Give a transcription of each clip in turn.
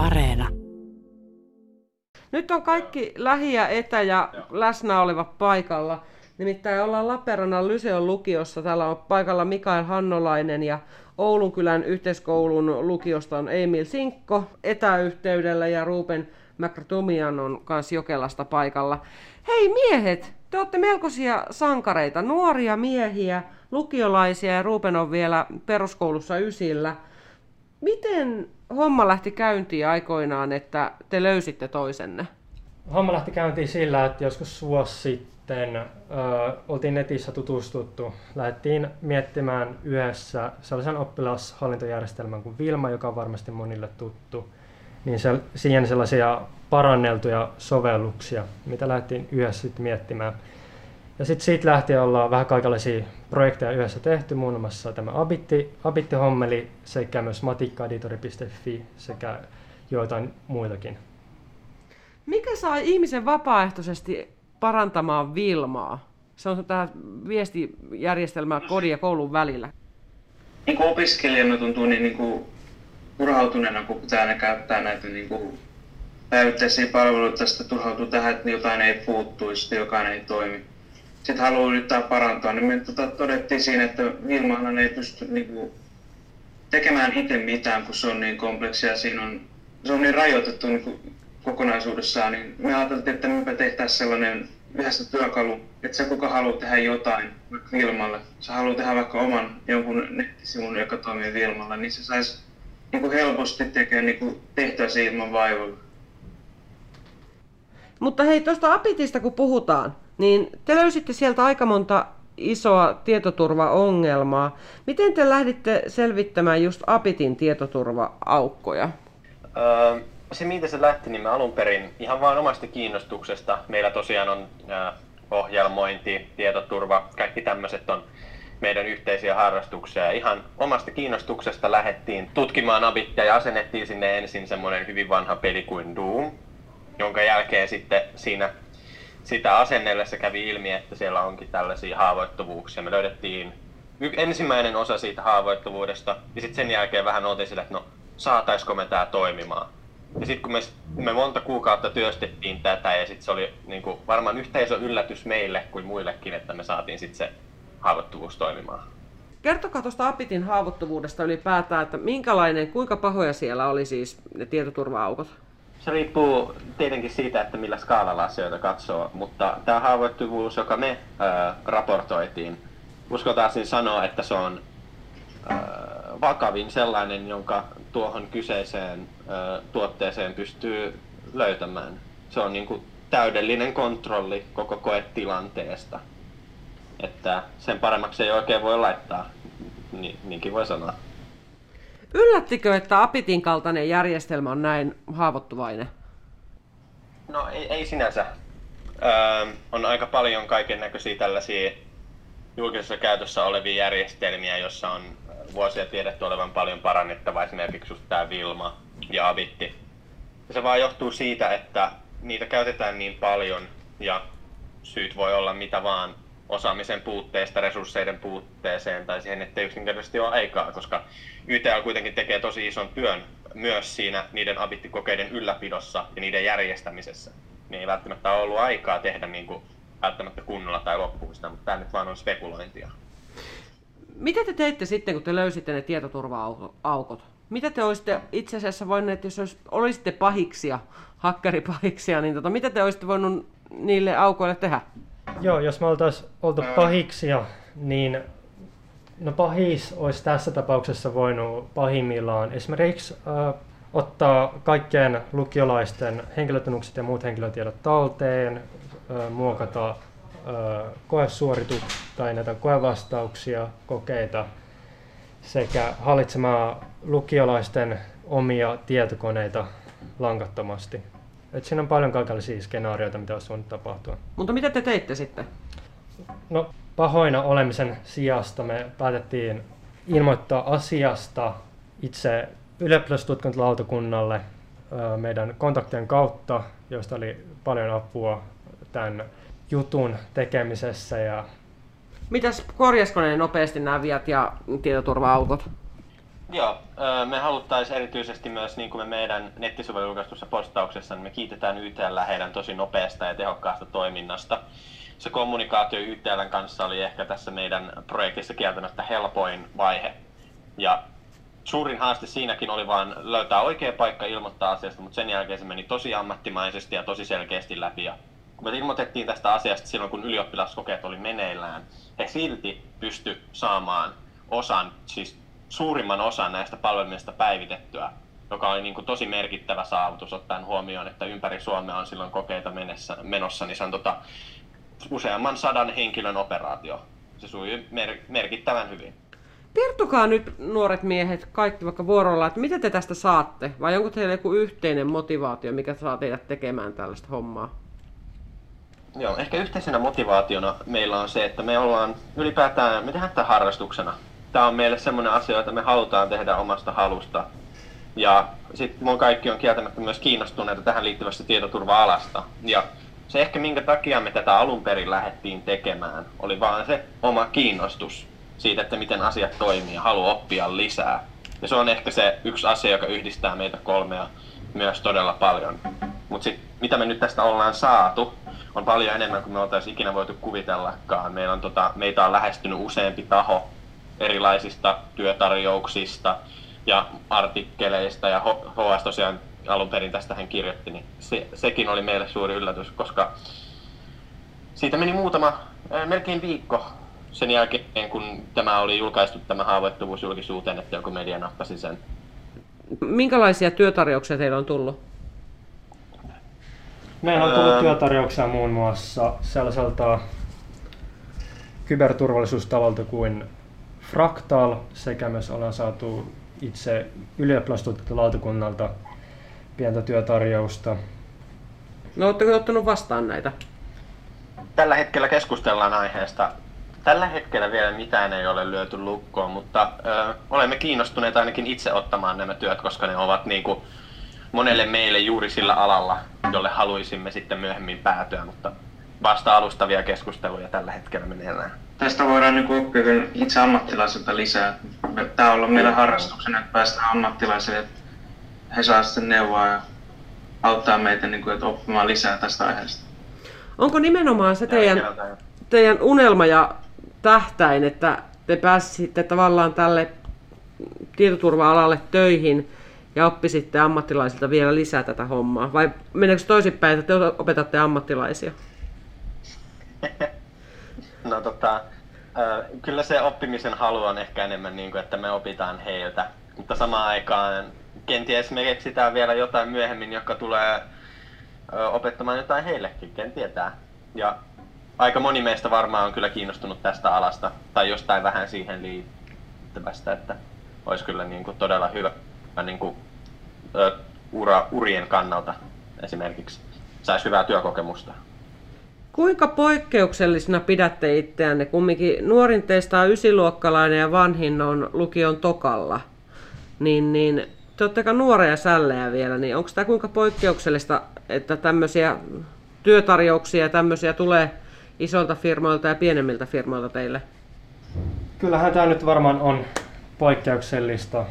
Areena. Nyt on kaikki lähi- ja etä- ja läsnä olevat paikalla. Nimittäin ollaan Lappeenrannan Lyseon lukiossa. Täällä on paikalla Mikael Hannolainen ja Oulunkylän yhteiskoulun lukiosta on Emil Sinkko etäyhteydellä ja Ruben McTomian on kanssa Jokelasta paikalla. Hei miehet, te olette melkoisia sankareita, nuoria miehiä, lukiolaisia ja Ruben on vielä peruskoulussa ysillä. Miten homma lähti käyntiin aikoinaan, että te löysitte toisenne? Homma lähti käyntiin sillä, että joskus vuosi sitten ö, oltiin netissä tutustuttu. Lähdettiin miettimään yhdessä sellaisen oppilashallintojärjestelmän kuin Vilma, joka on varmasti monille tuttu. Niin se, siihen sellaisia paranneltuja sovelluksia, mitä lähdettiin yhdessä sitten miettimään. Ja sitten siitä lähtien ollaan vähän kaikenlaisia projekteja yhdessä tehty, muun muassa tämä Abitti, Abitti-hommeli sekä myös matikkaeditori.fi sekä joitain muitakin. Mikä saa ihmisen vapaaehtoisesti parantamaan Vilmaa? Se on tämä viestijärjestelmä kodin ja koulun välillä. Niin kuin opiskelijana tuntuu niin, niin kuin turhautuneena, kun pitää aina käyttää näitä niin kuin päivittäisiä palveluita, sitten turhautuu tähän, että jotain ei puuttuisi, jokaan ei toimi sitten haluaa yrittää parantaa, niin me tota, todettiin siinä, että Vilmahan ei pysty niinku, tekemään itse mitään, kun se on niin kompleksia siinä on, se on niin rajoitettu niinku, kokonaisuudessaan, niin me ajateltiin, että me tehtäisiin sellainen yhdessä työkalu, että se kuka haluaa tehdä jotain vaikka Vilmalle, se haluaa tehdä vaikka oman jonkun nettisivun, joka toimii Vilmalla, niin se saisi niin helposti tekemään niin siitä ilman vaivoilla. Mutta hei, tuosta Apitista kun puhutaan, niin te löysitte sieltä aika monta isoa tietoturvaongelmaa. Miten te lähditte selvittämään just Apitin tietoturva-aukkoja? Öö, se, mitä se lähti, niin me alun perin ihan vain omasta kiinnostuksesta. Meillä tosiaan on äh, ohjelmointi, tietoturva, kaikki tämmöiset on meidän yhteisiä harrastuksia. Ja ihan omasta kiinnostuksesta lähdettiin tutkimaan Abittia ja asennettiin sinne ensin semmoinen hyvin vanha peli kuin Doom, jonka jälkeen sitten siinä sitä asennellessa kävi ilmi, että siellä onkin tällaisia haavoittuvuuksia. Me löydettiin ensimmäinen osa siitä haavoittuvuudesta, ja sitten sen jälkeen vähän oltiin sillä, että no, saataisiko me tämä toimimaan. Ja sitten kun me, me monta kuukautta työstettiin tätä, ja sitten se oli niin kuin, varmaan yhteisö yllätys meille kuin muillekin, että me saatiin sitten se haavoittuvuus toimimaan. Kertokaa tuosta Apitin haavoittuvuudesta ylipäätään, että minkälainen, kuinka pahoja siellä oli siis ne tietoturva-aukot? Se riippuu tietenkin siitä, että millä skaalalla asioita katsoo, mutta tämä haavoittuvuus, joka me ää, raportoitiin, uskotaan siis sanoa, että se on ää, vakavin sellainen, jonka tuohon kyseiseen ää, tuotteeseen pystyy löytämään. Se on niin kuin täydellinen kontrolli koko koetilanteesta. Että sen paremmaksi ei oikein voi laittaa, niin, niinkin voi sanoa. Yllättikö, että Apitin kaltainen järjestelmä on näin haavoittuvainen? No ei, ei sinänsä. Öö, on aika paljon kaiken näköisiä tällaisia julkisessa käytössä olevia järjestelmiä, joissa on vuosia tiedetty olevan paljon parannettavaa, esimerkiksi just tämä Vilma ja Avitti. Ja se vaan johtuu siitä, että niitä käytetään niin paljon ja syyt voi olla mitä vaan osaamisen puutteesta, resursseiden puutteeseen tai siihen, että yksinkertaisesti ole aikaa, koska YTL kuitenkin tekee tosi ison työn myös siinä niiden abittikokeiden ylläpidossa ja niiden järjestämisessä. Niin ei välttämättä ole ollut aikaa tehdä niin kuin välttämättä kunnolla tai loppuun sitä, mutta tämä nyt vaan on spekulointia. Mitä te teitte sitten, kun te löysitte ne tietoturva-aukot? Mitä te olisitte itse asiassa voineet, jos olisitte pahiksia, hakkeripahiksia, niin tota, mitä te olisitte voinut niille aukoille tehdä? Joo, jos me oltaisiin oltu pahiksia, niin no pahis olisi tässä tapauksessa voinut pahimmillaan esimerkiksi äh, ottaa kaikkien lukiolaisten henkilötunnukset ja muut henkilötiedot talteen, äh, muokata äh, koesuorituksia tai näitä koevastauksia, kokeita sekä hallitsemaan lukiolaisten omia tietokoneita langattomasti. Et siinä on paljon kaikenlaisia skenaarioita, mitä olisi voinut tapahtua. Mutta mitä te teitte sitten? No, pahoina olemisen sijasta me päätettiin ilmoittaa asiasta itse ylioppilastutkintolautakunnalle meidän kontaktien kautta, joista oli paljon apua tämän jutun tekemisessä. Ja... Mitäs korjasko ne nopeasti nämä viat ja tietoturva-aukot? Joo, me haluttaisiin erityisesti myös, niin kuin me meidän nettisivuilla julkaistussa postauksessa, niin me kiitetään YTL heidän tosi nopeasta ja tehokkaasta toiminnasta. Se kommunikaatio YTLn kanssa oli ehkä tässä meidän projektissa kieltämättä helpoin vaihe. Ja suurin haaste siinäkin oli vaan löytää oikea paikka ilmoittaa asiasta, mutta sen jälkeen se meni tosi ammattimaisesti ja tosi selkeästi läpi. Ja kun me ilmoitettiin tästä asiasta silloin, kun ylioppilaskokeet oli meneillään, he silti pysty saamaan osan, siis suurimman osan näistä palvelimista päivitettyä, joka oli niin kuin tosi merkittävä saavutus ottaen huomioon, että ympäri Suomea on silloin kokeita menessä, menossa, niin se on tota, useamman sadan henkilön operaatio. Se sujui mer- merkittävän hyvin. Kertokaa nyt nuoret miehet kaikki vaikka vuorolla, että mitä te tästä saatte? Vai onko teillä joku yhteinen motivaatio, mikä saa teidät tekemään tällaista hommaa? Joo, ehkä yhteisenä motivaationa meillä on se, että me ollaan ylipäätään, me tehdään tätä harrastuksena. Tämä on meille semmoinen asia, että me halutaan tehdä omasta halusta. Ja sitten mun kaikki on kieltämättä myös kiinnostuneita tähän liittyvästä tietoturva-alasta. Ja se ehkä minkä takia me tätä alun perin lähdettiin tekemään, oli vaan se oma kiinnostus siitä, että miten asiat toimii ja halu oppia lisää. Ja se on ehkä se yksi asia, joka yhdistää meitä kolmea myös todella paljon. Mutta sitten mitä me nyt tästä ollaan saatu, on paljon enemmän kuin me oltaisiin ikinä voitu kuvitellakaan. Meillä on, tota, meitä on lähestynyt useampi taho erilaisista työtarjouksista ja artikkeleista ja HS tosiaan alun perin tästä hän kirjoitti, niin se, sekin oli meille suuri yllätys, koska siitä meni muutama, melkein viikko sen jälkeen, kun tämä oli julkaistu tämä haavoittuvuus julkisuuteen, että joku media nappasi sen. Minkälaisia työtarjouksia teillä on tullut? Meillä on tullut työtarjouksia muun muassa sellaiselta kyberturvallisuustalolta kuin Fractal sekä myös ollaan saatu itse ylioppilastutkintolautakunnalta pientä työtarjousta. No oletteko ottanut vastaan näitä? Tällä hetkellä keskustellaan aiheesta. Tällä hetkellä vielä mitään ei ole lyöty lukkoon, mutta ö, olemme kiinnostuneet ainakin itse ottamaan nämä työt, koska ne ovat niin kuin, monelle meille juuri sillä alalla, jolle haluaisimme sitten myöhemmin päätyä, mutta vasta alustavia keskusteluja tällä hetkellä meneillään. Tästä voidaan niin oppia itse ammattilaisilta lisää. Tämä on ollut meidän harrastuksena, että päästään ammattilaisille, että he saavat sitten neuvoa ja auttaa meitä niin kuin, että oppimaan lisää tästä aiheesta. Onko nimenomaan se teidän, teidän unelma ja tähtäin, että te pääsisitte tavallaan tälle tietoturva-alalle töihin ja oppisitte ammattilaisilta vielä lisää tätä hommaa? Vai meneekö toisinpäin, että te opetatte ammattilaisia? No tota, kyllä se oppimisen halu on ehkä enemmän niin kuin, että me opitaan heiltä. Mutta samaan aikaan kenties me keksitään vielä jotain myöhemmin, joka tulee opettamaan jotain heillekin, ken tietää. Ja aika moni meistä varmaan on kyllä kiinnostunut tästä alasta tai jostain vähän siihen liittyvästä, että olisi kyllä niin kuin todella hyvä niin kuin, ura, urien kannalta esimerkiksi. Saisi hyvää työkokemusta. Kuinka poikkeuksellisena pidätte itseänne? Kumminkin nuorin teistä on ysiluokkalainen ja vanhin on lukion tokalla. Niin, niin te olette nuoria sällejä vielä, niin onko tämä kuinka poikkeuksellista, että tämmöisiä työtarjouksia ja tämmöisiä tulee isolta firmoilta ja pienemmiltä firmoilta teille? Kyllähän tämä nyt varmaan on poikkeuksellista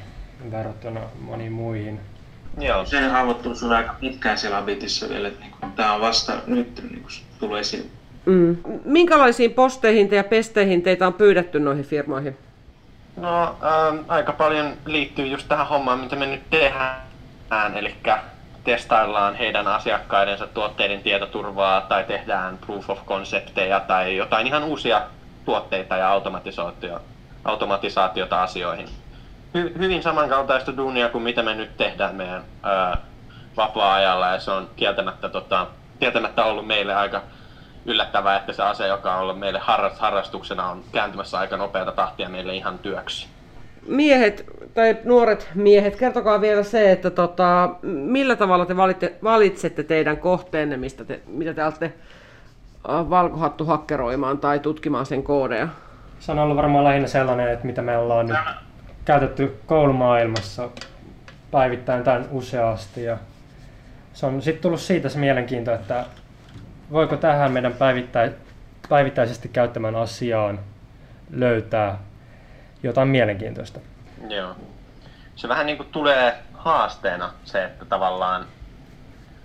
verrattuna moniin muihin. Joo, se haavoittuvuus on aika pitkään siellä Abitissa vielä, että niin tämä on vasta nyt niin kuin tulee esille. Mm. Minkälaisiin posteihin ja pesteihin teitä on pyydetty noihin firmoihin? No, ähm, aika paljon liittyy just tähän hommaan, mitä me nyt tehdään, eli testaillaan heidän asiakkaidensa tuotteiden tietoturvaa tai tehdään proof of concepteja tai jotain ihan uusia tuotteita ja automatisaatio, automatisaatiota asioihin. Hy, hyvin samankaltaista duunia kuin mitä me nyt tehdään meidän ää, vapaa-ajalla ja se on kieltämättä, tota, kieltämättä ollut meille aika yllättävää, että se asia, joka on ollut meille harrastuksena, on kääntymässä aika nopeata tahtia meille ihan työksi. Miehet tai nuoret miehet, kertokaa vielä se, että tota, millä tavalla te valitte, valitsette teidän kohteenne, mistä te, mitä te olette valkohattu hakkeroimaan tai tutkimaan sen koodeja? Se on ollut varmaan lähinnä sellainen, että mitä me ollaan nyt käytetty koulumaailmassa päivittäin tämän useasti. Ja se on sitten tullut siitä se mielenkiinto, että voiko tähän meidän päivittäi, päivittäisesti käyttämään asiaan löytää jotain mielenkiintoista? Joo. se vähän niin kuin tulee haasteena se, että tavallaan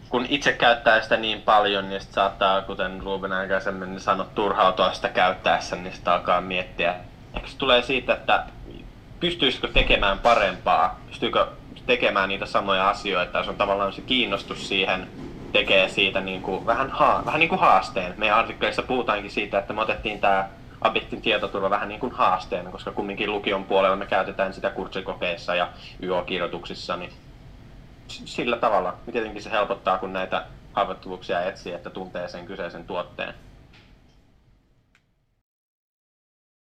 kun itse käyttää sitä niin paljon, niin sit saattaa, kuten Ruben aikaisemmin sanoi, turhautua sitä käyttäessä, niin sitä alkaa miettiä. Ehkä se tulee siitä, että pystyisikö tekemään parempaa, pystyykö tekemään niitä samoja asioita, jos on tavallaan se kiinnostus siihen, tekee siitä niin kuin vähän, haa, vähän niin kuin haasteen. Meidän artikkeleissa puhutaankin siitä, että me otettiin tämä Abittin tietoturva vähän niin kuin haasteena, koska kumminkin lukion puolella me käytetään sitä kurssikokeissa ja YO-kirjoituksissa, niin sillä tavalla. Tietenkin se helpottaa, kun näitä haavoittuvuuksia etsii, että tuntee sen kyseisen tuotteen.